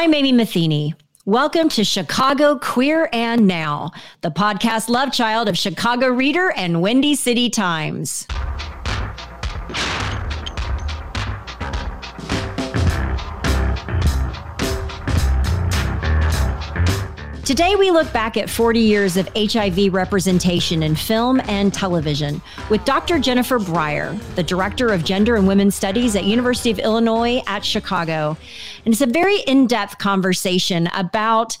I'm Amy Matheny. Welcome to Chicago Queer and Now, the podcast love child of Chicago Reader and Windy City Times. Today, we look back at 40 years of HIV representation in film and television with Dr. Jennifer Brier, the Director of Gender and Women's Studies at University of Illinois at Chicago. And it's a very in-depth conversation about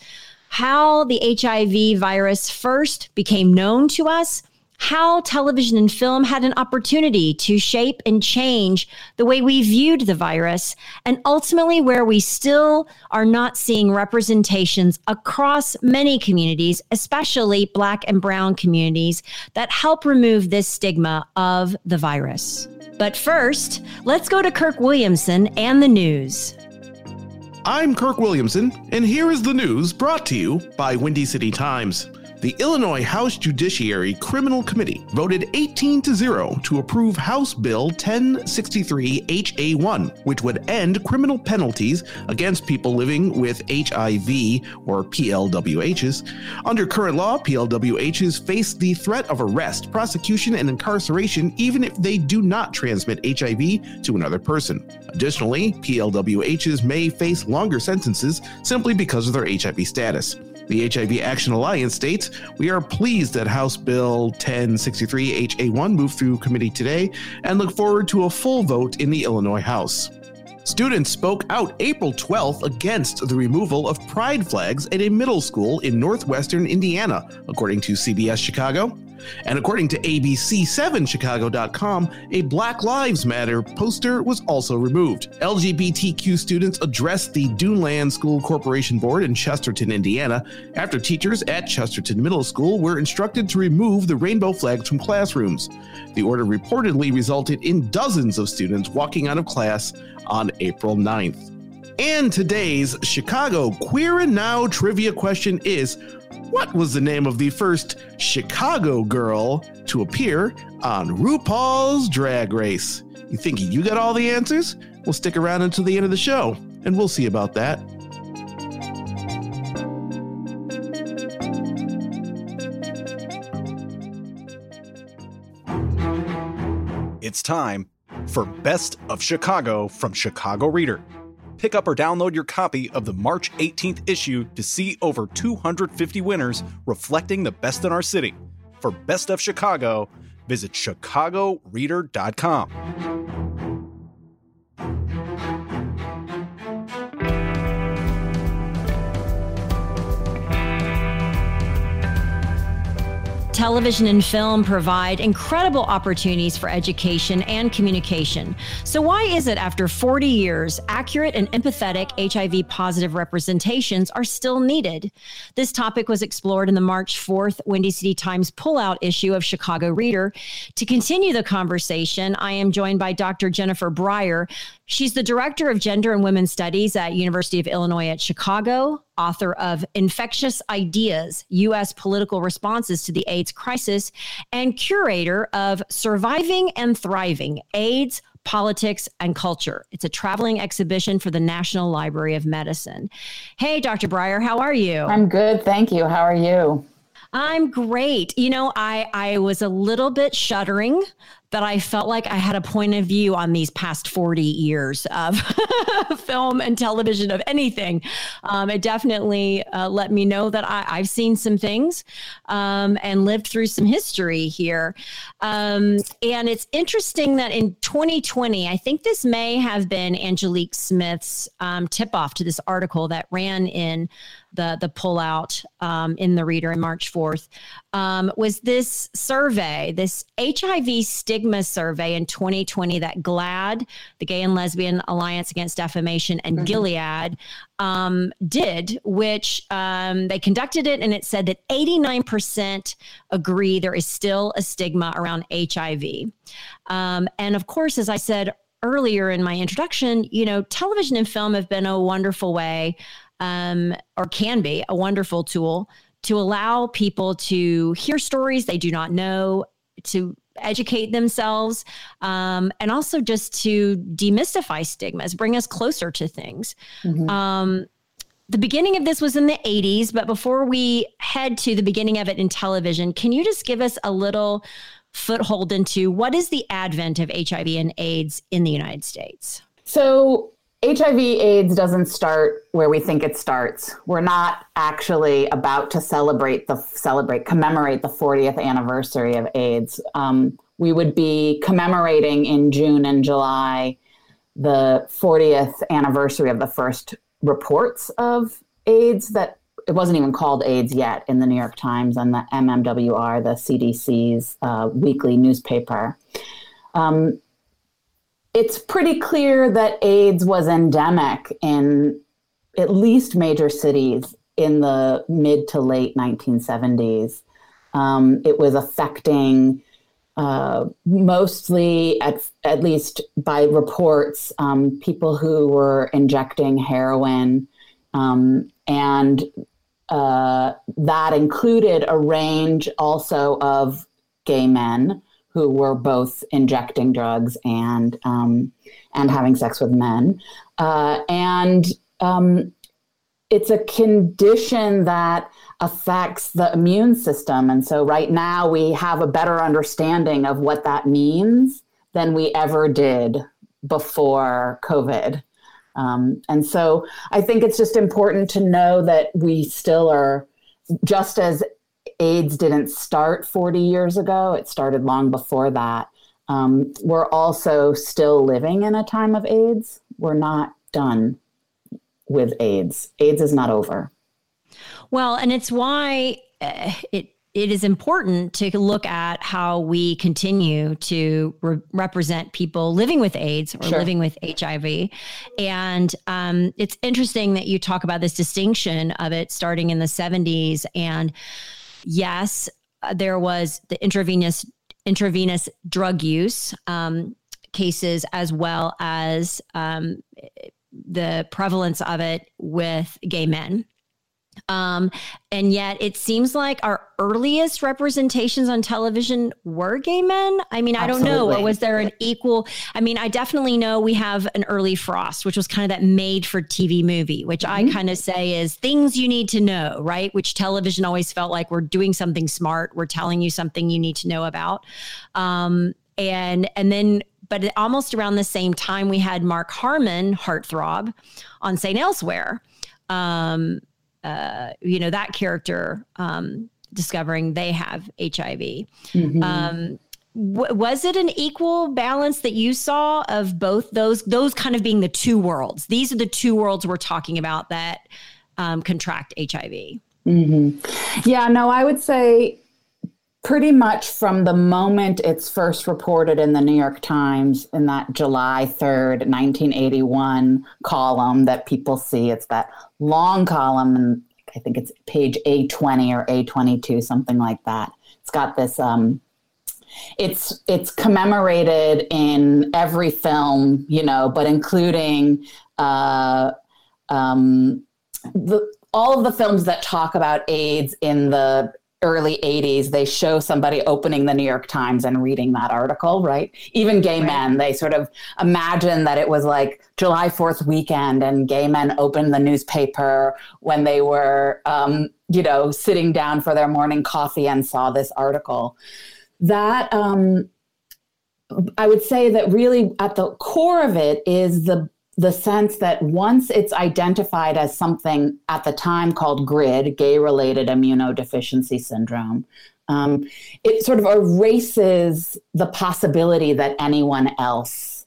how the HIV virus first became known to us how television and film had an opportunity to shape and change the way we viewed the virus, and ultimately where we still are not seeing representations across many communities, especially Black and Brown communities, that help remove this stigma of the virus. But first, let's go to Kirk Williamson and the news. I'm Kirk Williamson, and here is the news brought to you by Windy City Times the Illinois House Judiciary Criminal Committee voted 18 to 0 to approve House Bill 1063 HA1, which would end criminal penalties against people living with HIV or PLWHs. Under current law, PLWHs face the threat of arrest, prosecution, and incarceration even if they do not transmit HIV to another person. Additionally, PLWHs may face longer sentences simply because of their HIV status. The HIV Action Alliance states We are pleased that House Bill 1063 HA1 moved through committee today and look forward to a full vote in the Illinois House. Students spoke out April 12th against the removal of pride flags at a middle school in northwestern Indiana, according to CBS Chicago. And according to ABC7Chicago.com, a Black Lives Matter poster was also removed. LGBTQ students addressed the Duneland School Corporation Board in Chesterton, Indiana, after teachers at Chesterton Middle School were instructed to remove the rainbow flags from classrooms. The order reportedly resulted in dozens of students walking out of class on April 9th. And today's Chicago Queer and Now trivia question is what was the name of the first Chicago girl to appear on RuPaul's Drag Race? You think you got all the answers? We'll stick around until the end of the show, and we'll see about that. It's time for Best of Chicago from Chicago Reader pick up or download your copy of the March 18th issue to see over 250 winners reflecting the best in our city. For Best of Chicago, visit chicagoreader.com. television and film provide incredible opportunities for education and communication. So, why is it after 40 years, accurate and empathetic HIV positive representations are still needed? This topic was explored in the March 4th Windy City Times pullout issue of Chicago Reader. To continue the conversation, I am joined by Dr. Jennifer Brier. She's the director of gender and women's studies at University of Illinois at Chicago, author of Infectious Ideas: US Political Responses to the AIDS Crisis, and curator of Surviving and Thriving: AIDS, Politics, and Culture. It's a traveling exhibition for the National Library of Medicine. Hey, Dr. Brier, how are you? I'm good, thank you. How are you? I'm great. You know, I I was a little bit shuddering that I felt like I had a point of view on these past 40 years of film and television, of anything. Um, it definitely uh, let me know that I, have seen some things um, and lived through some history here. Um, and it's interesting that in 2020, I think this may have been Angelique Smith's um, tip off to this article that ran in the the pullout um, in the reader in March 4th um, was this survey, this HIV stigma survey in 2020 that GLAAD, the Gay and Lesbian Alliance Against Defamation, and mm-hmm. Gilead um, did, which um, they conducted it, and it said that 89% agree there is still a stigma around HIV. Um, and of course, as I said earlier in my introduction, you know, television and film have been a wonderful way um, or can be a wonderful tool to allow people to hear stories they do not know, to educate themselves, um, and also just to demystify stigmas, bring us closer to things. Mm-hmm. Um, the beginning of this was in the 80s, but before we head to the beginning of it in television, can you just give us a little foothold into what is the advent of HIV and AIDS in the United States? So, HIV AIDS doesn't start where we think it starts. We're not actually about to celebrate the celebrate commemorate the 40th anniversary of AIDS. Um, we would be commemorating in June and July the 40th anniversary of the first reports of AIDS that it wasn't even called AIDS yet in the New York Times and the MMWR, the CDC's uh, weekly newspaper. Um, it's pretty clear that AIDS was endemic in at least major cities in the mid to late 1970s. Um, it was affecting uh, mostly, at, at least by reports, um, people who were injecting heroin. Um, and uh, that included a range also of gay men who were both injecting drugs and um, and having sex with men, uh, and um, it's a condition that affects the immune system. And so, right now, we have a better understanding of what that means than we ever did before COVID. Um, and so, I think it's just important to know that we still are, just as AIDS didn't start 40 years ago, it started long before that. Um, we're also still living in a time of AIDS. We're not done with AIDS. AIDS is not over. Well, and it's why uh, it it is important to look at how we continue to re- represent people living with AIDS or sure. living with HIV. And um, it's interesting that you talk about this distinction of it starting in the 70s. And yes, uh, there was the intravenous intravenous drug use um, cases as well as um, the prevalence of it with gay men. Um, and yet it seems like our earliest representations on television were gay men. I mean, I don't know. Or was there an equal? I mean, I definitely know we have an early Frost, which was kind of that made for TV movie, which mm-hmm. I kind of say is things you need to know, right? Which television always felt like we're doing something smart. We're telling you something you need to know about. Um, and and then but almost around the same time we had Mark Harmon, Heartthrob, on St. Elsewhere. Um, uh, you know, that character um, discovering they have HIV. Mm-hmm. Um, w- was it an equal balance that you saw of both those, those kind of being the two worlds? These are the two worlds we're talking about that um, contract HIV. Mm-hmm. Yeah, no, I would say pretty much from the moment it's first reported in the New York Times in that July 3rd, 1981 column that people see. It's that long column, and I think it's page A20 or A22, something like that. It's got this. Um, it's it's commemorated in every film, you know, but including uh, um, the all of the films that talk about AIDS in the early 80s they show somebody opening the new york times and reading that article right even gay right. men they sort of imagine that it was like july 4th weekend and gay men opened the newspaper when they were um, you know sitting down for their morning coffee and saw this article that um, i would say that really at the core of it is the the sense that once it's identified as something at the time called GRID, gay related immunodeficiency syndrome, um, it sort of erases the possibility that anyone else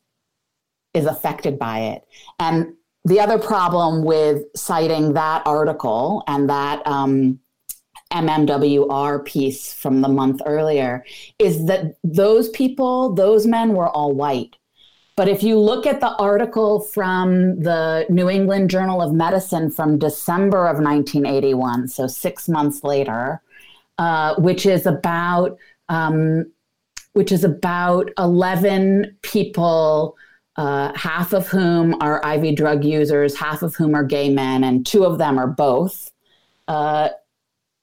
is affected by it. And the other problem with citing that article and that um, MMWR piece from the month earlier is that those people, those men were all white. But if you look at the article from the New England Journal of Medicine from December of 1981, so six months later, uh, which is about um, which is about 11 people, uh, half of whom are IV drug users, half of whom are gay men, and two of them are both. Uh,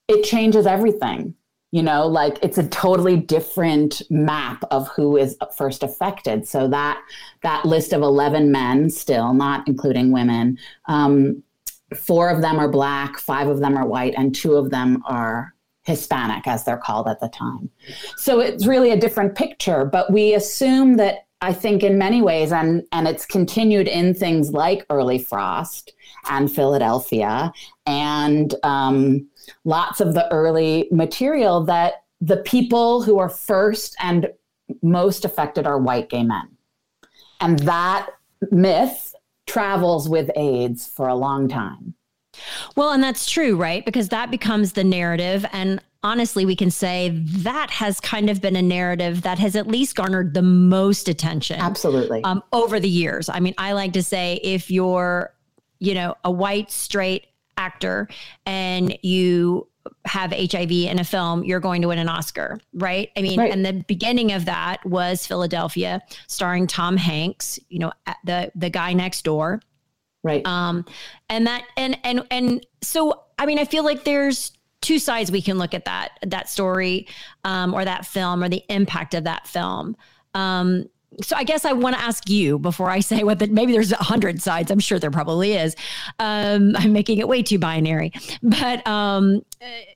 it changes everything you know like it's a totally different map of who is first affected so that that list of 11 men still not including women um, four of them are black, five of them are white, and two of them are Hispanic, as they're called at the time. So it's really a different picture, but we assume that I think in many ways, and, and it's continued in things like Early Frost and Philadelphia and um, lots of the early material that the people who are first and most affected are white gay men. And that myth travels with AIDS for a long time. Well, and that's true, right? Because that becomes the narrative. And honestly, we can say that has kind of been a narrative that has at least garnered the most attention. Absolutely. Um, over the years. I mean, I like to say if you're, you know, a white, straight actor and you have HIV in a film, you're going to win an Oscar, right? I mean, right. and the beginning of that was Philadelphia, starring Tom Hanks, you know, the the guy next door. Right. Um, and that and and and so I mean, I feel like there's two sides we can look at that that story um, or that film or the impact of that film. Um, so I guess I want to ask you before I say what the, maybe there's a hundred sides. I'm sure there probably is. Um, I'm making it way too binary, but um,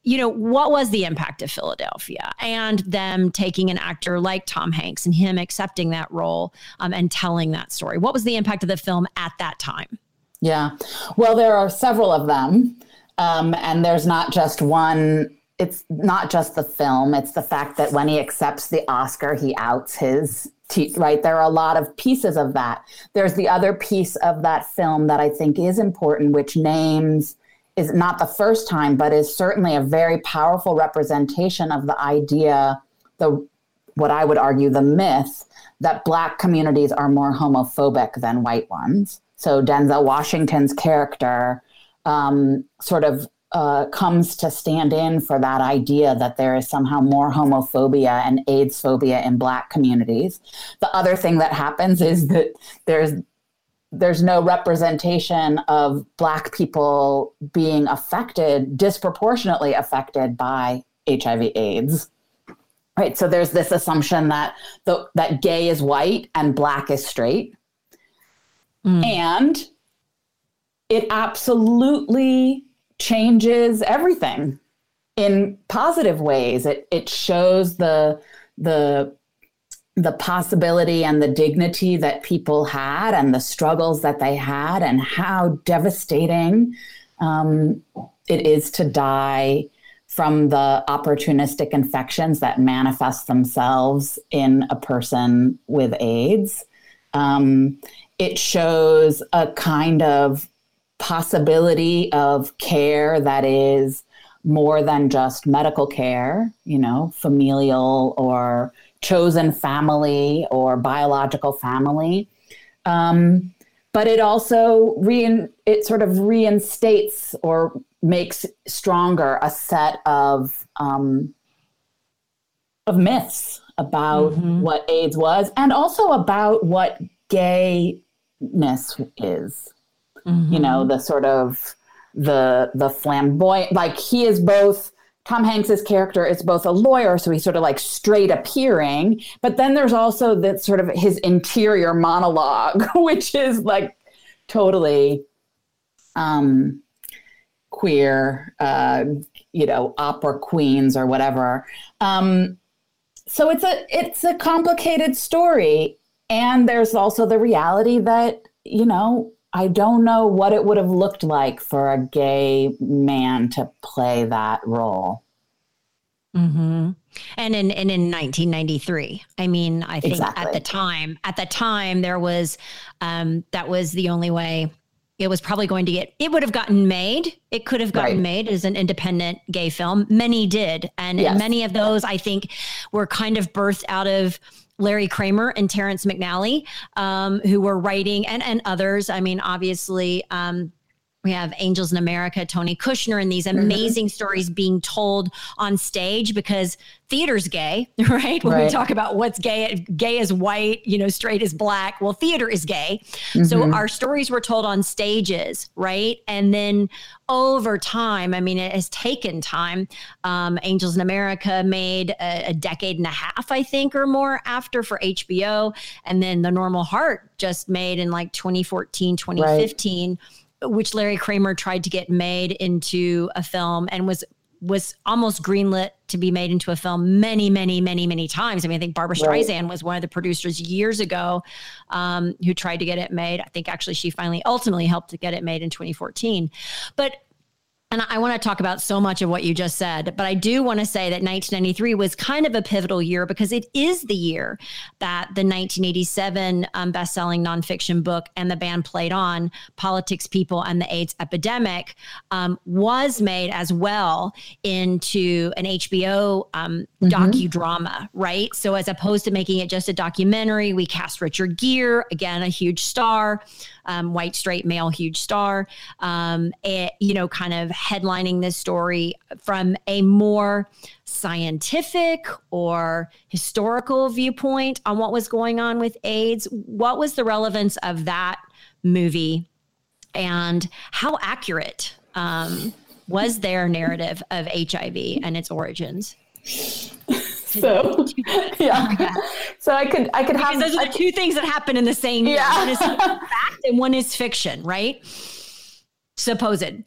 you know, what was the impact of Philadelphia and them taking an actor like Tom Hanks and him accepting that role um, and telling that story? What was the impact of the film at that time? Yeah, well, there are several of them, um, and there's not just one it's not just the film it's the fact that when he accepts the oscar he outs his right? There are a lot of pieces of that. There's the other piece of that film that I think is important, which names is not the first time, but is certainly a very powerful representation of the idea, the what I would argue the myth that black communities are more homophobic than white ones. So Denzel Washington's character um, sort of uh, comes to stand in for that idea that there is somehow more homophobia and AIDS phobia in Black communities. The other thing that happens is that there's there's no representation of Black people being affected, disproportionately affected by HIV/AIDS. Right. So there's this assumption that the, that gay is white and black is straight. Mm. And it absolutely changes everything in positive ways. It it shows the the the possibility and the dignity that people had and the struggles that they had and how devastating um, it is to die from the opportunistic infections that manifest themselves in a person with AIDS. Um, it shows a kind of possibility of care that is more than just medical care, you know, familial or chosen family or biological family. Um, but it also rein, it sort of reinstates or makes stronger a set of um, of myths about mm-hmm. what AIDS was and also about what gayness is mm-hmm. you know, mm-hmm. the sort of the the flamboyant like he is both Tom Hanks's character is both a lawyer, so he's sort of like straight appearing, but then there's also that sort of his interior monologue, which is like totally um, queer, uh, you know, opera queens or whatever. Um, so it's a it's a complicated story, and there's also the reality that you know I don't know what it would have looked like for a gay man to play that role. Mm-hmm. And in and in 1993, I mean, I think exactly. at the time, at the time, there was um, that was the only way it was probably going to get. It would have gotten made. It could have gotten right. made as an independent gay film. Many did, and yes. many of those I think were kind of birthed out of Larry Kramer and Terrence McNally, um, who were writing, and and others. I mean, obviously. Um, we have Angels in America, Tony Kushner, and these mm-hmm. amazing mm-hmm. stories being told on stage because theater's gay, right? When right. we talk about what's gay, gay is white, you know, straight is black. Well, theater is gay. Mm-hmm. So our stories were told on stages, right? And then over time, I mean, it has taken time. Um, Angels in America made a, a, decade and a half, I think, or more after for HBO. And then The Normal Heart just made in like 2014, 2015. Right which Larry Kramer tried to get made into a film and was was almost greenlit to be made into a film many, many, many, many times. I mean, I think Barbra Streisand right. was one of the producers years ago um, who tried to get it made. I think actually she finally ultimately helped to get it made in 2014. But and I want to talk about so much of what you just said, but I do want to say that 1993 was kind of a pivotal year because it is the year that the 1987 um, best-selling nonfiction book and the band played on politics, people, and the AIDS epidemic um, was made as well into an HBO um, mm-hmm. docudrama, right? So as opposed to making it just a documentary, we cast Richard Gere, again a huge star um, white straight male huge star um, it, you know kind of headlining this story from a more scientific or historical viewpoint on what was going on with aids. What was the relevance of that movie? And how accurate um, was their narrative of hiv and its origins so yeah. So I could I could have those are the two things that happen in the same year. Yeah. One is fact and one is fiction, right? Supposed.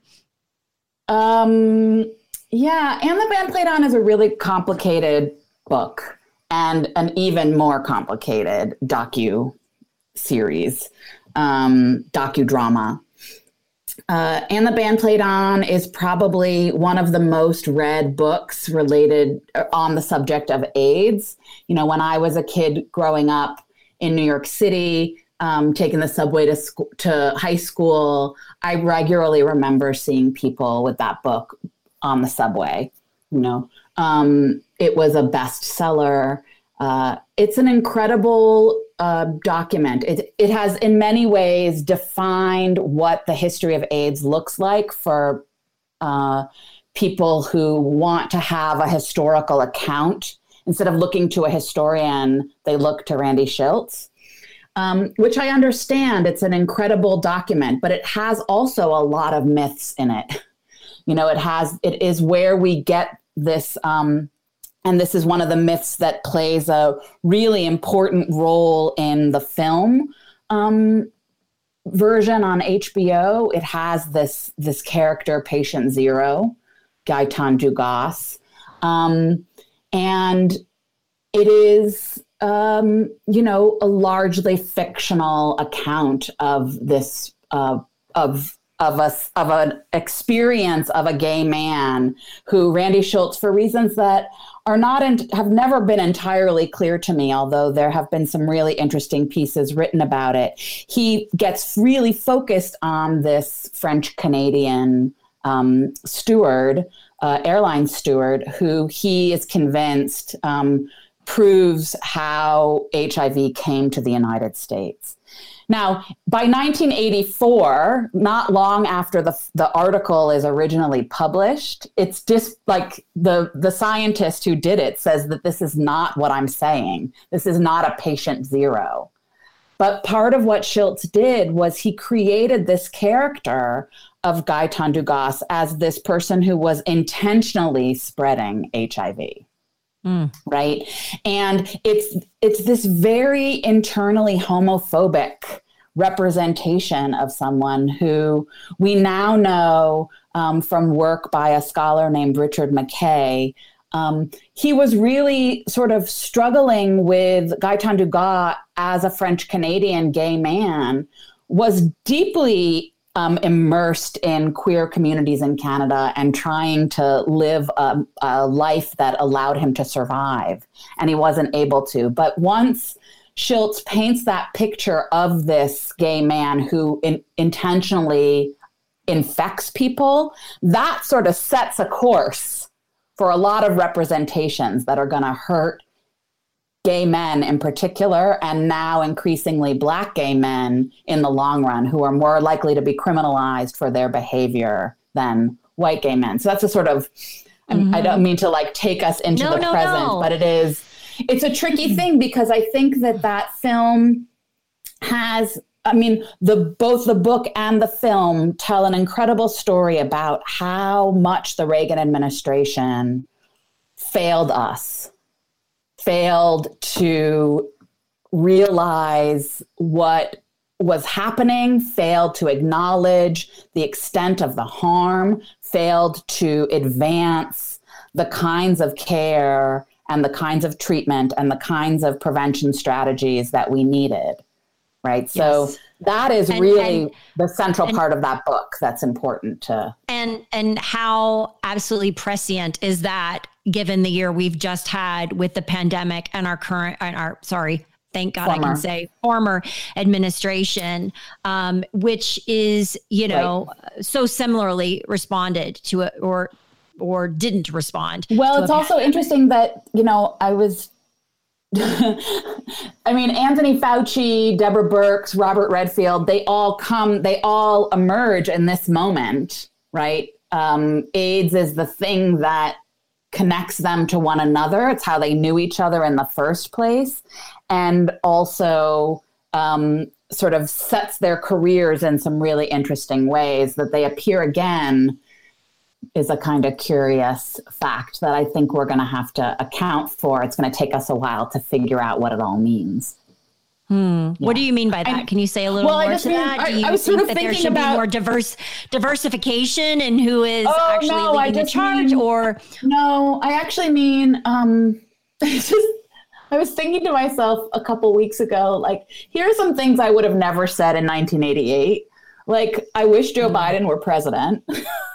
Um yeah, and the band played on is a really complicated book and an even more complicated docu series, um, docudrama. Uh, and the band played on is probably one of the most read books related uh, on the subject of AIDS. You know, when I was a kid growing up in New York City, um, taking the subway to school, to high school, I regularly remember seeing people with that book on the subway. You know, um, it was a bestseller. Uh, it's an incredible uh, document. It, it has, in many ways, defined what the history of AIDS looks like for uh, people who want to have a historical account. Instead of looking to a historian, they look to Randy Shilts. Um, which I understand. It's an incredible document, but it has also a lot of myths in it. You know, it has, it is where we get this um, and this is one of the myths that plays a really important role in the film um, version on HBO. It has this this character, Patient Zero, Gaëtan Dugas, um, and it is um, you know a largely fictional account of this uh, of of a of an experience of a gay man who Randy Shilts, for reasons that are not in, have never been entirely clear to me, although there have been some really interesting pieces written about it. He gets really focused on this French Canadian um, steward, uh, airline steward, who he is convinced um, proves how HIV came to the United States. Now, by 1984, not long after the, the article is originally published, it's just like the, the scientist who did it says that this is not what I'm saying. This is not a patient zero. But part of what Shilts did was he created this character of Gaëtan Tandugas as this person who was intentionally spreading HIV. Mm. Right. And it's it's this very internally homophobic representation of someone who we now know um, from work by a scholar named Richard McKay. Um, he was really sort of struggling with Gaëtan Dugas as a French Canadian gay man, was deeply um, immersed in queer communities in Canada and trying to live a, a, life that allowed him to survive. And he wasn't able to. But once Shilts paints that picture of this gay man who in, intentionally infects people, that sort of sets a course for a lot of representations that are going to hurt gay men in particular, and now increasingly black gay men in the long run who are more likely to be criminalized for their behavior than white gay men. So that's a sort of, mm-hmm. I don't mean to like take us into no, the no, present, no. but it is, it's a tricky thing because I think that that film has I mean, the both the book and the film tell an incredible story about how much the Reagan administration failed us failed to realize what was happening, failed to acknowledge the extent of the harm, failed to advance the kinds of care and the kinds of treatment and the kinds of prevention strategies that we needed. Right. So yes. That is and, really and, the central and, part of that book that's important to and and how absolutely prescient is that given the year we've just had with the pandemic and our current and our sorry thank God former. I can say former administration, um, which is, you know, right. so similarly responded to it or or didn't respond. Well, it's also interesting that, you know, I was I mean, Anthony Fauci, Deborah Birx, Robert Redfield, they all come, they all emerge in this moment, right? Um, AIDS is the thing that connects them to one another. It's how they knew each other in the first place. And also um, sort of sets their careers in some really interesting ways that they appear again is a kind of curious fact that I think we're going to have to account for. It's going to take us a while to figure out what it all means. Hmm. Yeah. What do you mean by that? I, Can you say a little well, more to mean, that? Do you I, I think that there should about, be more diverse diversification in who is oh, actually no, leading the charge? Mean, or no, I actually mean um, just I was thinking to myself a couple weeks ago, like, here are some things I would have never said in 1988. Like, I wish Joe mm. Biden were president.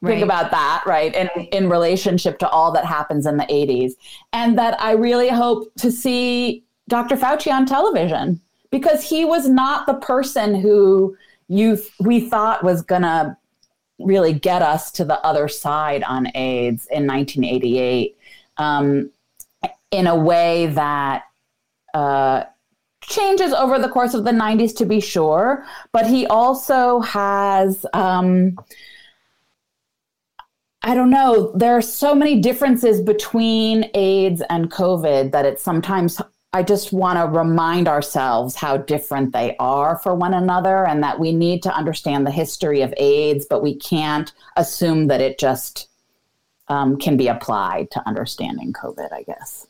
Right. Think about that, right? In in relationship to all that happens in the 80s. And that I really hope to see Dr. Fauci on television because he was not the person who you we thought was going to really get us to the other side on AIDS in 1988 um, in a way that uh, changes over the course of the 90s to be sure, but he also has. Um, I don't know. There are so many differences between AIDS and COVID that it's sometimes I just want to remind ourselves how different they are for one another and that we need to understand the history of AIDS, but we can't assume that it just um, can be applied to understanding COVID, I guess.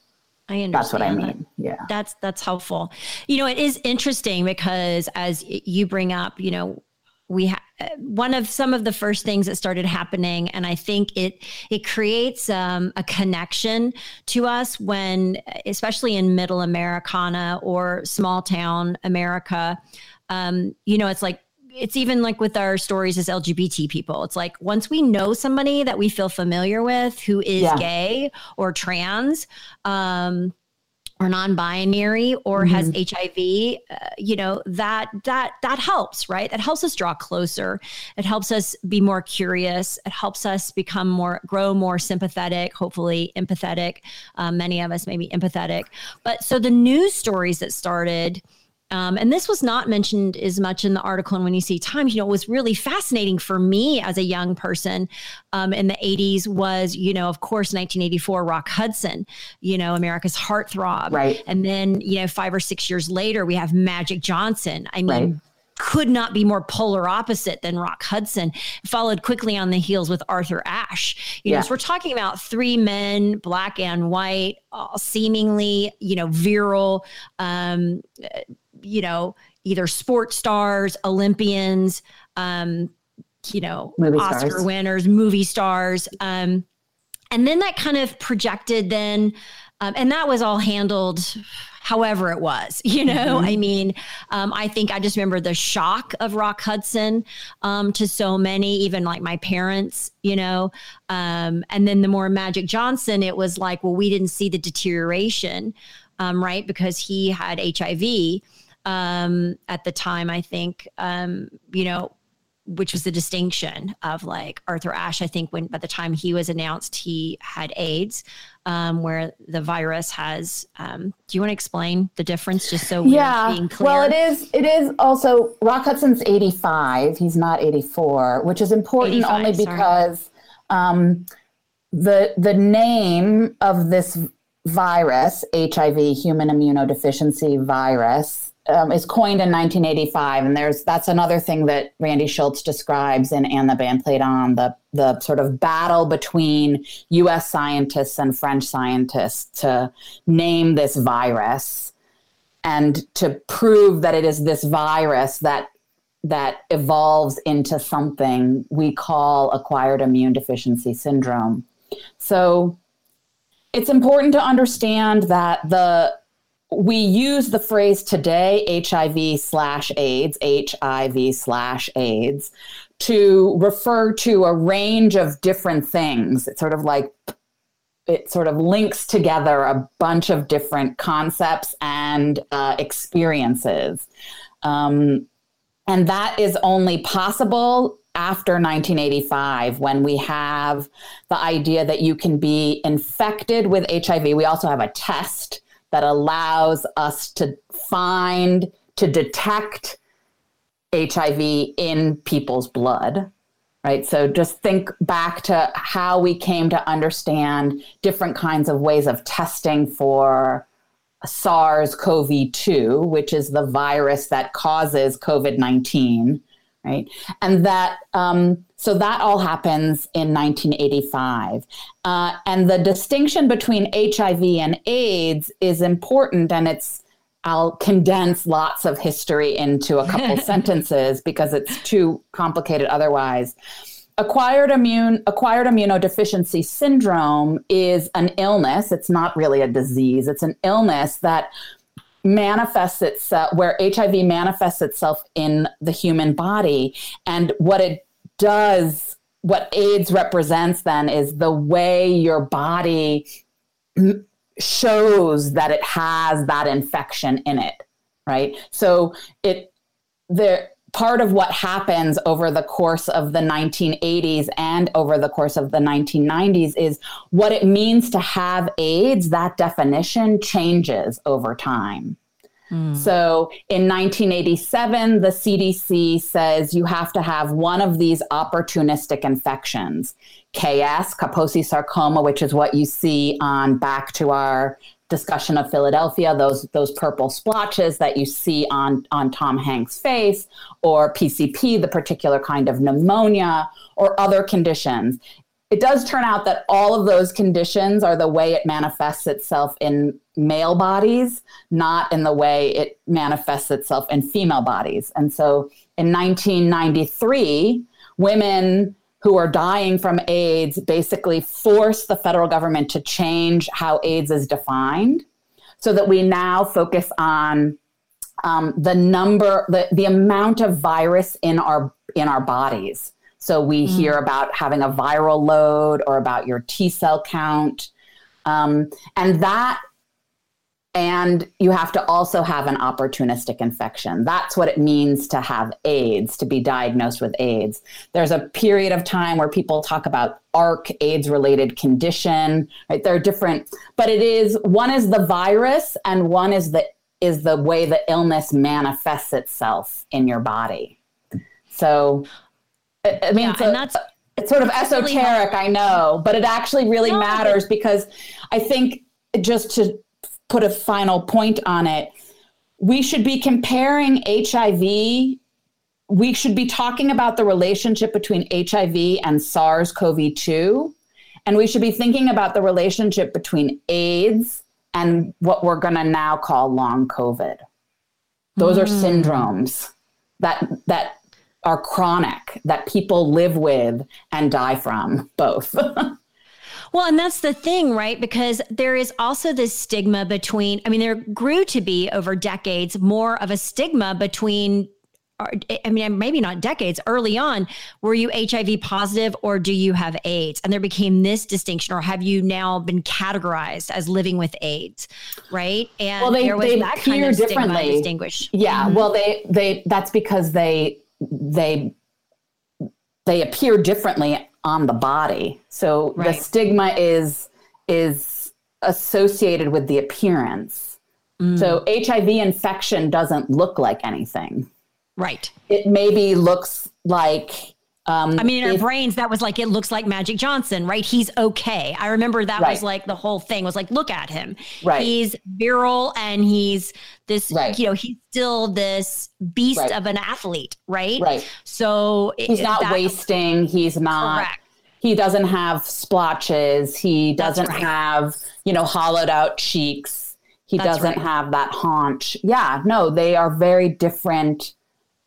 I understand. That's what I mean. Yeah. That's that's helpful. You know, it is interesting because as you bring up, you know, we have one of some of the first things that started happening and i think it it creates um, a connection to us when especially in middle americana or small town america um, you know it's like it's even like with our stories as lgbt people it's like once we know somebody that we feel familiar with who is yeah. gay or trans um, or non-binary or mm-hmm. has hiv uh, you know that that that helps right? It helps us draw closer. It helps us be more curious. It helps us become more grow more sympathetic hopefully empathetic. Um, many of us may be empathetic. But so the news stories that started um, and this was not mentioned as much in the article and when you see times you know it was really fascinating for me as a young person um, in the 80s was you know of course 1984 rock hudson you know america's heartthrob. Right. And then you know five or six years later we have magic johnson. I mean right could not be more polar opposite than Rock Hudson, followed quickly on the heels with Arthur Ashe. You yeah. know, so we're talking about three men, black and white, all seemingly, you know, virile, um, you know, either sports stars, Olympians, um, you know, movie Oscar stars. winners, movie stars. Um, and then that kind of projected then, um, and that was all handled however it was, you know, mm-hmm. I mean, um, I think I just remember the shock of Rock Hudson um, to so many, even like my parents, you know, um, and then the more Magic Johnson, it was like, well, we didn't see the deterioration, um, right? Because he had HIV um, at the time, I think, um, you know, which was the distinction of like Arthur Ashe. I think when by the time he was announced, he had AIDS, um, where the virus has. Um, do you want to explain the difference, just so yeah? Being clear? Well, it is. It is also Rock Hudson's eighty five. He's not eighty four, which is important only because um, the the name of this virus, HIV, human immunodeficiency virus um, is coined in 1985, and there's that's another thing that Randy Shilts describes in And the Band Played On the the sort of battle between U.S. scientists and French scientists to name this virus. and to prove that it is this virus that that evolves into something we call acquired immune deficiency syndrome. So it's important to understand that the we use the phrase today HIV slash AIDS, HIV slash AIDS, to refer to a range of different things. It's sort of like it sort of links together a bunch of different concepts and uh, experiences. Um, and that is only possible after 1985 when we have the idea that you can be infected with HIV. We also have a test that allows us to find, to detect HIV in people's blood. Right. So just think back to how we came to understand different kinds of ways of testing for SARS CoV 2, which is the virus that causes COVID 19 right? And that, um, so that all happens in 1985. Uh, and the distinction between HIV and AIDS is important, and it's, I'll condense lots of history into a couple sentences because it's too complicated otherwise. Acquired immune acquired immunodeficiency syndrome is an illness. It's not really a disease. It's an illness that manifests itself where HIV manifests itself in the human body. And what it does what AIDS represents then is the way your body shows that it has that infection in it right? So it there part of what happens over the course of the 1980s and over the course of the 1990s is what it means to have AIDS, that definition changes over time. Mm. So in 1987, the CDC says you have to have one of these opportunistic infections KS, Kaposi sarcoma, which is what you see on back to our discussion of Philadelphia, those those purple splotches that you see on on Tom Hanks' face, or PCP, the particular kind of pneumonia, or other conditions. It does turn out that all of those conditions are the way it manifests itself in male bodies, not in the way it manifests itself in female bodies. And so in 1993, women who are dying from AIDS basically force the federal government to change how AIDS is defined so that we now focus on um, the number, the, the amount of virus in our in our bodies. So we mm. hear about having a viral load or about your T cell count. Um, and that and you have to also have an opportunistic infection. That's what it means to have AIDS, to be diagnosed with AIDS. There's a period of time where people talk about ARC, AIDS related condition, right? There are different, but it is one is the virus and one is the is the way the illness manifests itself in your body. So I mean, yeah, that's it's sort of esoteric, really I know, but it actually really no, matters because I think just to put a final point on it, we should be comparing HIV. We should be talking about the relationship between HIV and SARS CoV 2. And we should be thinking about the relationship between AIDS and what we're going to now call long COVID. Those mm. are syndromes that, that are chronic, that people live with and die from, both. Well, and that's the thing, right? Because there is also this stigma between, I mean, there grew to be over decades more of a stigma between I mean, maybe not decades early on, were you HIV positive or do you have AIDS? And there became this distinction, or have you now been categorized as living with AIDS? Right. And well, they, there was they that kind of differently. distinguish. Yeah. Mm-hmm. Well, they, they, that's because they, they, they appear differently on the body. So right. the stigma is is associated with the appearance. Mm. So HIV infection doesn't look like anything. Right. It maybe looks like um, I mean, in our brains, that was like it looks like Magic Johnson, right? He's okay. I remember that right. was like the whole thing was like, look at him. Right. He's virile and he's this, right. you know, he's still this beast right. of an athlete, right? Right. So he's not wasting. He's not. Correct. He doesn't have splotches. He doesn't have, you know, hollowed out cheeks. He That's doesn't have that haunch. Yeah, no, they are very different.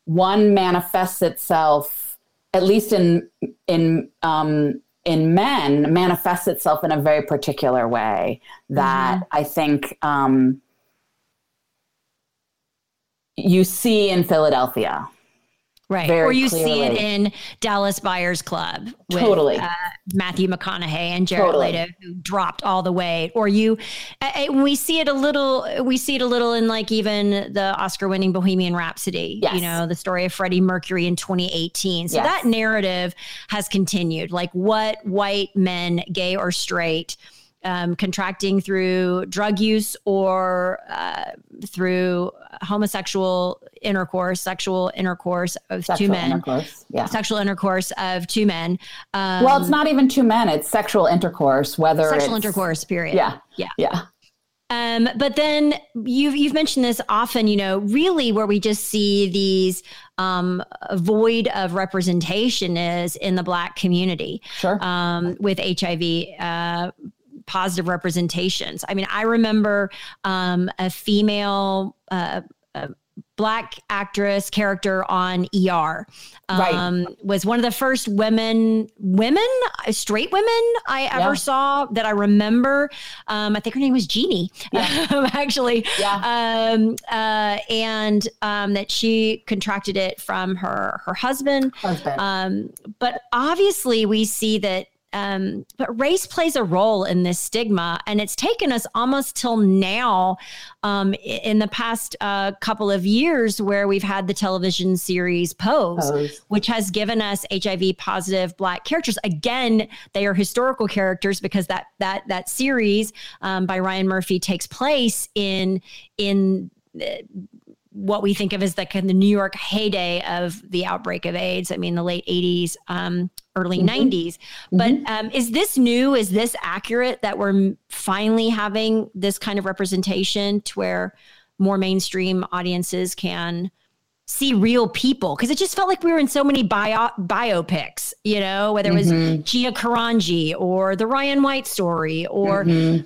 One manifests itself, at least in in um, in men, manifests itself in a very particular way that Mm-hmm. I think um, you see in Philadelphia. Right. Very or you see it in Dallas Buyers Club with Totally. uh, Matthew McConaughey and Jared Totally. Leto who dropped all the weight. Or you, uh, uh, we see it a little, we see it a little in like even the Oscar winning Bohemian Rhapsody, Yes. you know, the story of Freddie Mercury in 2018. So Yes. that narrative has continued. Like what white men, gay or straight, um, contracting through drug use or uh, through homosexual intercourse, sexual intercourse of Sexual two men. Yeah. sexual intercourse of two men. Um, well, it's not even two men; it's sexual intercourse. Whether sexual intercourse. Period. Yeah. Yeah. Yeah. Um, but then you've you've mentioned this often, you know, really where we just see these um, void of representation is in the black community Sure. um, with HIV. Uh, positive representations. I mean, I remember um, a female uh, uh, black actress character on ER Right. um, was one of the first women, women, straight women I ever Yeah. saw that I remember. Um, I think her name was Jeanie, actually. Yeah. Um, uh, and um, that she contracted it from her her husband. Husband. Um, but obviously, we see that. Um, but race plays a role in this stigma, and it's taken us almost till now, um, in the past uh, couple of years, where we've had the television series Pose, Pose. which has given us HIV positive Black characters. Again, they are historical characters because that that that series um, by Ryan Murphy takes place in in uh, what we think of as the kind of the New York heyday of the outbreak of AIDS. I mean, the late 80s, um, early 90s. But um, is this new? Is this accurate that we're finally having this kind of representation to where more mainstream audiences can see real people? Because it just felt like we were in so many bio- biopics, you know, whether it was Gia Carangi or the Ryan White story or,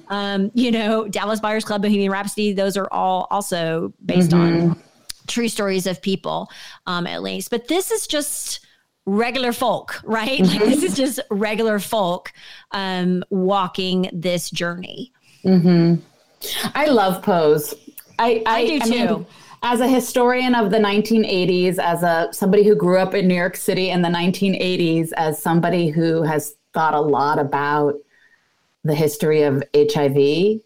um, you know, Dallas Buyers Club, Bohemian Rhapsody. Those are all also based on true stories of people, um, at least. But this is just regular folk, right? Like, this is just regular folk um, walking this journey. I love Pose. I, I, I do mean, too. As a historian of the 1980s, as a somebody who grew up in New York City in the 1980s, as somebody who has thought a lot about the history of HIV,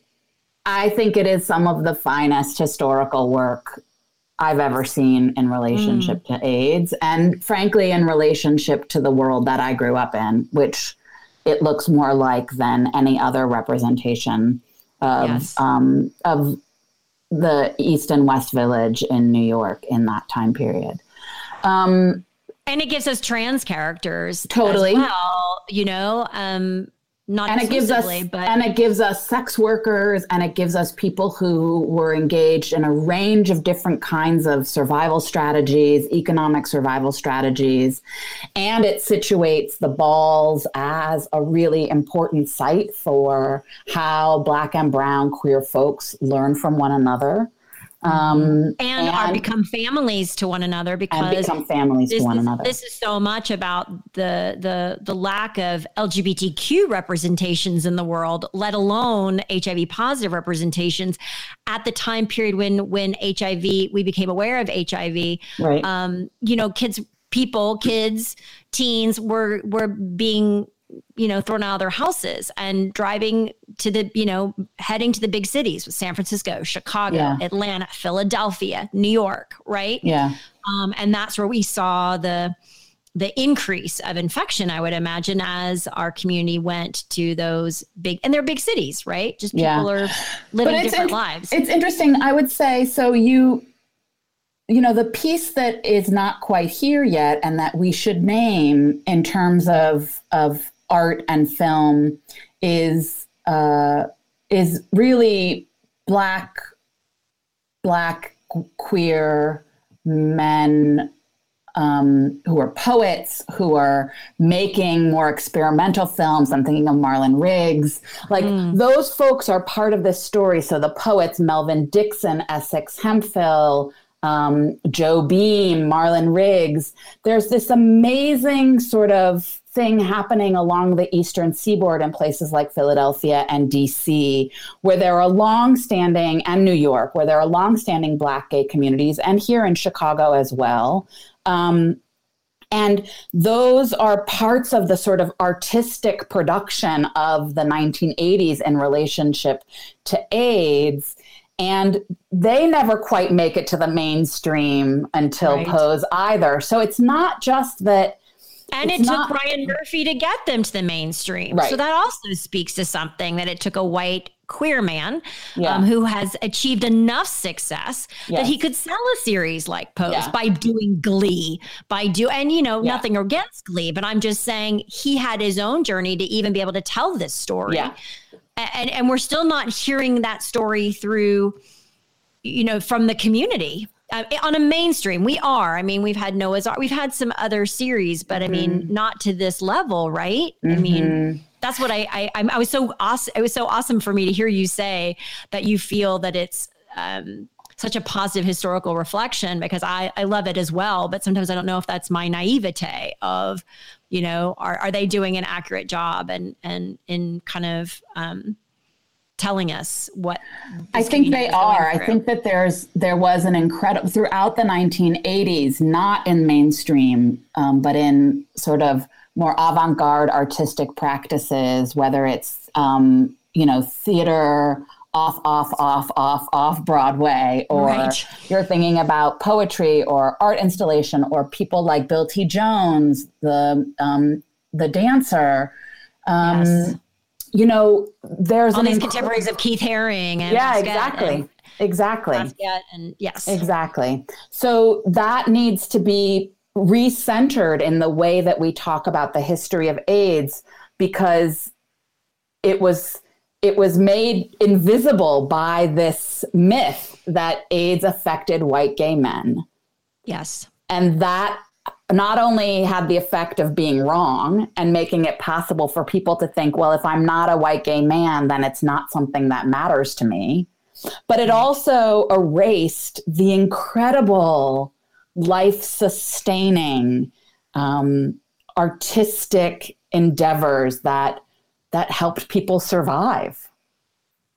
I think it is some of the finest historical work I've ever seen in relationship to AIDS, and frankly, in relationship to the world that I grew up in, which it looks more like than any other representation of Yes. um, of the East and West Village in New York in that time period. Um, And it gives us trans characters Totally. as well, you know, um, not and it gives us but and it gives us sex workers and it gives us people who were engaged in a range of different kinds of survival strategies economic survival strategies. And it situates the balls as a really important site for how black and brown queer folks learn from one another um, and, are become families to one another and because become families this to one is, another. This is so much about the the the lack of LGBTQ representations in the world, let alone HIV positive representations at the time period when when HIV we became aware of HIV. right. Um, you know, kids, people, kids, teens were were being you know thrown out of their houses and driving to the you know heading to the big cities with san francisco chicago Yeah. atlanta philadelphia new york right yeah um, and that's where we saw the the increase of infection i would imagine as our community went to those big and they're big cities right just Yeah. people are living different in- lives It's interesting. I would say so. You, you know, the piece that is not quite here yet, and that we should name in terms of of art and film, is uh, is really black black queer men um, who are poets, who are making more experimental films. I'm thinking of Marlon Riggs. Like mm. those folks are part of this story. So the poets, Melvin Dixon, Essex Hemphill, um, Joe Beam, Marlon Riggs. There's this amazing sort of thing happening along the eastern seaboard in places like Philadelphia and DC, where there are long-standing, and New York, where there are long-standing Black gay communities, and here in Chicago as well. Um, and those are parts of the sort of artistic production of the 1980s in relationship to AIDS. And they never quite make it to the mainstream until right. Pose either. So it's not just that. And it not, took Ryan Murphy to get them to the mainstream. Right. So that also speaks to something that it took a white queer man yeah. um, who has achieved enough success yes. that he could sell a series like Pose yeah. by doing Glee, by do and you know yeah. nothing against Glee, but I'm just saying he had his own journey to even be able to tell this story. Yeah. And and we're still not hearing that story through, you know, from the community. Uh, on a mainstream, we are. I mean, we've had Noah's Arc, we've had some other series, but mm-hmm. I mean, mm-hmm. not to this level, right? Mm-hmm. I mean, mm-hmm that's what I, I I was so awesome. It was so awesome for me to hear you say that you feel that it's um, such a positive historical reflection because I I love it as well. But sometimes I don't know if that's my naivete of, you know, are are they doing an accurate job and and in kind of um, telling us what I think they are. I think that there's there was an incredible throughout the 1980s, not in mainstream, um, but in sort of more avant-garde artistic practices, whether it's um, you know theater off, off, off, off, off Broadway, or right. you're thinking about poetry or art installation, or people like Bill T. Jones, the um, the dancer. Um, yes. You know, there's all these inc- contemporaries of Keith Haring. And yeah, exactly. And- exactly. and yes. Exactly. So that needs to be recentered in the way that we talk about the history of AIDS because it was it was made invisible by this myth that AIDS affected white gay men. Yes. And that not only had the effect of being wrong and making it possible for people to think, well, if I'm not a white gay man, then it's not something that matters to me, but it also erased the incredible life sustaining um, artistic endeavors that that helped people survive.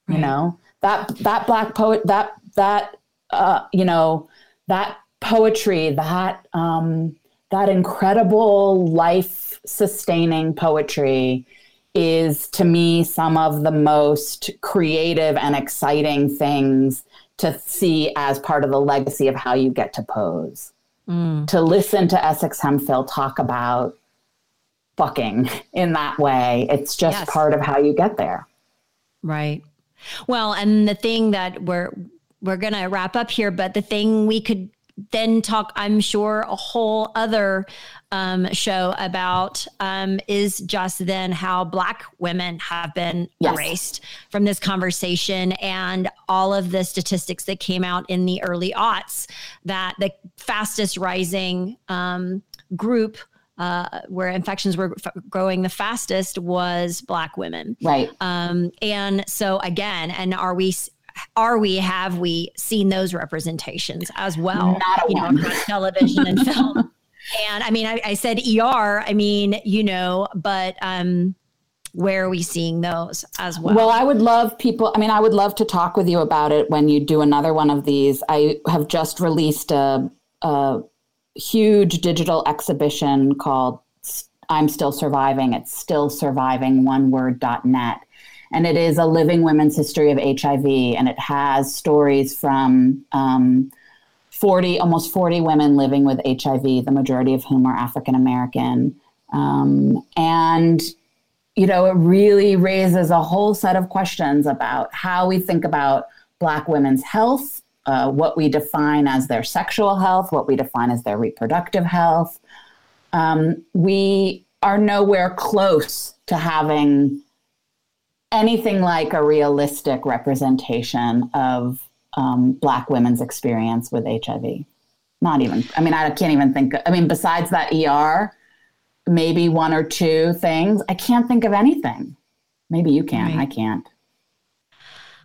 Right. you know that that black poet that that uh, you know that poetry that um, that incredible life sustaining poetry is to me some of the most creative and exciting things to see as part of the legacy of how you get to pose. Mm. To listen to Essex Hemphill talk about fucking in that way, it's just yes. part of how you get there. Right. Well, and the thing that we're we're going to wrap up here, but the thing we could then talk, I'm sure, a whole other um, show about um, is just then how Black women have been yes. erased from this conversation and all of the statistics that came out in the early aughts that the fastest rising um, group uh, where infections were f- growing the fastest was black women right um, and so again and are we are we have we seen those representations as well? Not you know across television and film. And i mean I, I, said er i mean you know but um where are we seeing those as well? Well i would love people i mean i would love to talk with you about it when you do another one of these. I have just released a, a huge digital exhibition called i'm still surviving. It's still surviving one word.net and it is a living women's history of HIV, and it has stories from um, 40, almost 40 women living with HIV, the majority of whom are African American. Um, and, you know, it really raises a whole set of questions about how we think about Black women's health, uh, what we define as their sexual health, what we define as their reproductive health. Um, we are nowhere close to having anything like a realistic representation of um, Black women's experience with HIV. Not even. I mean, I can't even think. I mean, besides that ER, maybe one or two things. I can't think of anything. Maybe you can. Right. I can't.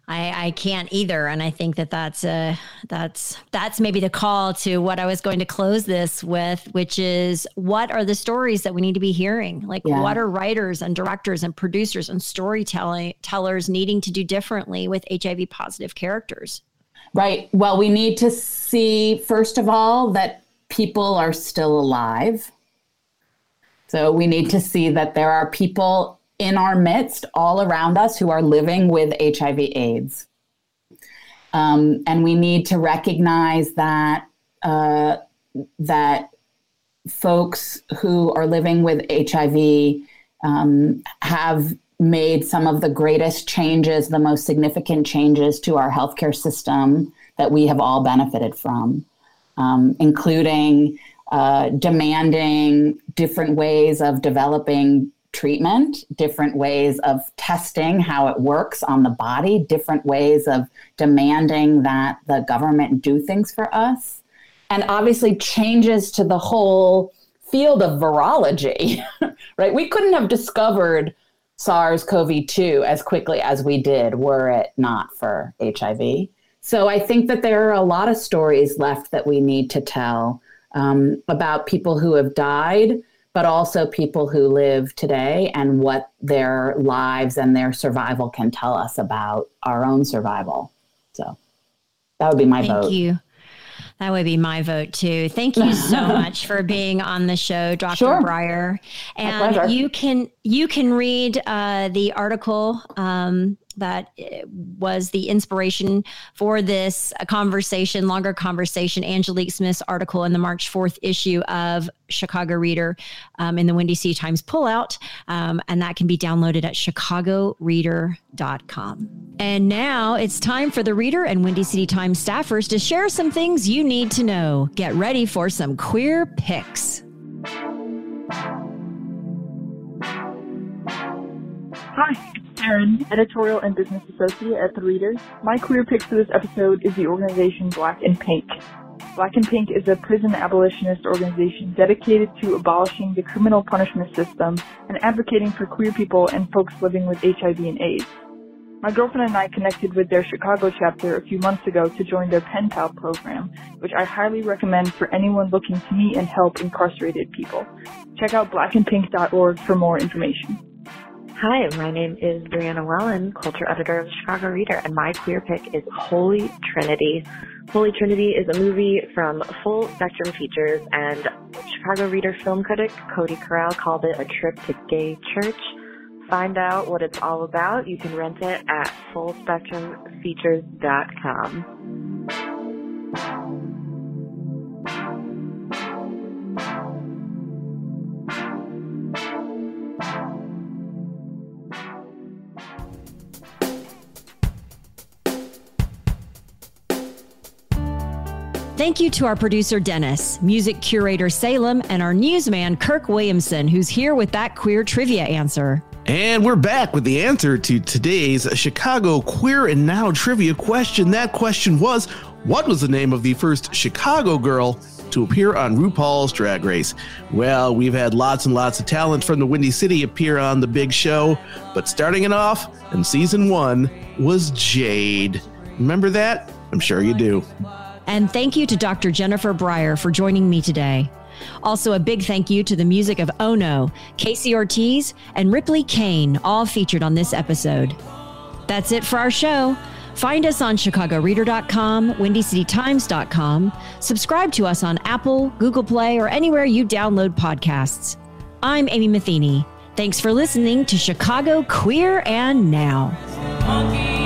I, I can't either, and I think that that's uh, that's that's maybe the call to what I was going to close this with, which is what are the stories that we need to be hearing? Like, yeah. what are writers and directors and producers and storytelling tellers needing to do differently with HIV positive characters? Right. Well, we need to see first of all that people are still alive. So we need to see that there are people in our midst, all around us, who are living with HIV AIDS. Um, and we need to recognize that uh, that folks who are living with HIV um, have made some of the greatest changes, the most significant changes to our healthcare system that we have all benefited from, um, including uh, demanding different ways of developing treatment, different ways of testing how it works on the body, different ways of demanding that the government do things for us, and obviously changes to the whole field of virology, right? We couldn't have discovered SARS CoV 2 as quickly as we did were it not for HIV. So I think that there are a lot of stories left that we need to tell um, about people who have died but also people who live today and what their lives and their survival can tell us about our own survival. So that would be my Thank vote. Thank you. That would be my vote too. Thank you so much for being on the show, Dr. Sure. Brier. And you can you can read uh, the article um, that uh, was the inspiration for this conversation, longer conversation. Angelique Smith's article in the March 4th issue of Chicago Reader um, in the Windy City Times pullout. Um, and that can be downloaded at chicagoreader.com. And now it's time for the Reader and Windy City Times staffers to share some things you need to know. Get ready for some queer picks. Hi, Erin, editorial and business associate at The Reader. My queer pick for this episode is the organization Black and Pink. Black and Pink is a prison abolitionist organization dedicated to abolishing the criminal punishment system and advocating for queer people and folks living with HIV and AIDS. My girlfriend and I connected with their Chicago chapter a few months ago to join their pen pal program, which I highly recommend for anyone looking to meet and help incarcerated people. Check out blackandpink.org for more information. Hi, my name is Brianna Wellen, culture editor of the Chicago Reader, and my queer pick is Holy Trinity. Holy Trinity is a movie from Full Spectrum Features, and Chicago Reader film critic Cody Corrall called it a trip to gay church. Find out what it's all about. You can rent it at fullspectrumfeatures.com. Thank you to our producer, Dennis, music curator, Salem, and our newsman, Kirk Williamson, who's here with that queer trivia answer. And we're back with the answer to today's Chicago Queer and Now trivia question. That question was What was the name of the first Chicago girl to appear on RuPaul's Drag Race? Well, we've had lots and lots of talent from the Windy City appear on the big show, but starting it off in season one was Jade. Remember that? I'm sure you do. And thank you to Dr. Jennifer Brier for joining me today. Also, a big thank you to the music of Ono, Casey Ortiz, and Ripley Kane, all featured on this episode. That's it for our show. Find us on chicagoreader.com, windycitytimes.com. Subscribe to us on Apple, Google Play, or anywhere you download podcasts. I'm Amy Matheny. Thanks for listening to Chicago Queer and Now.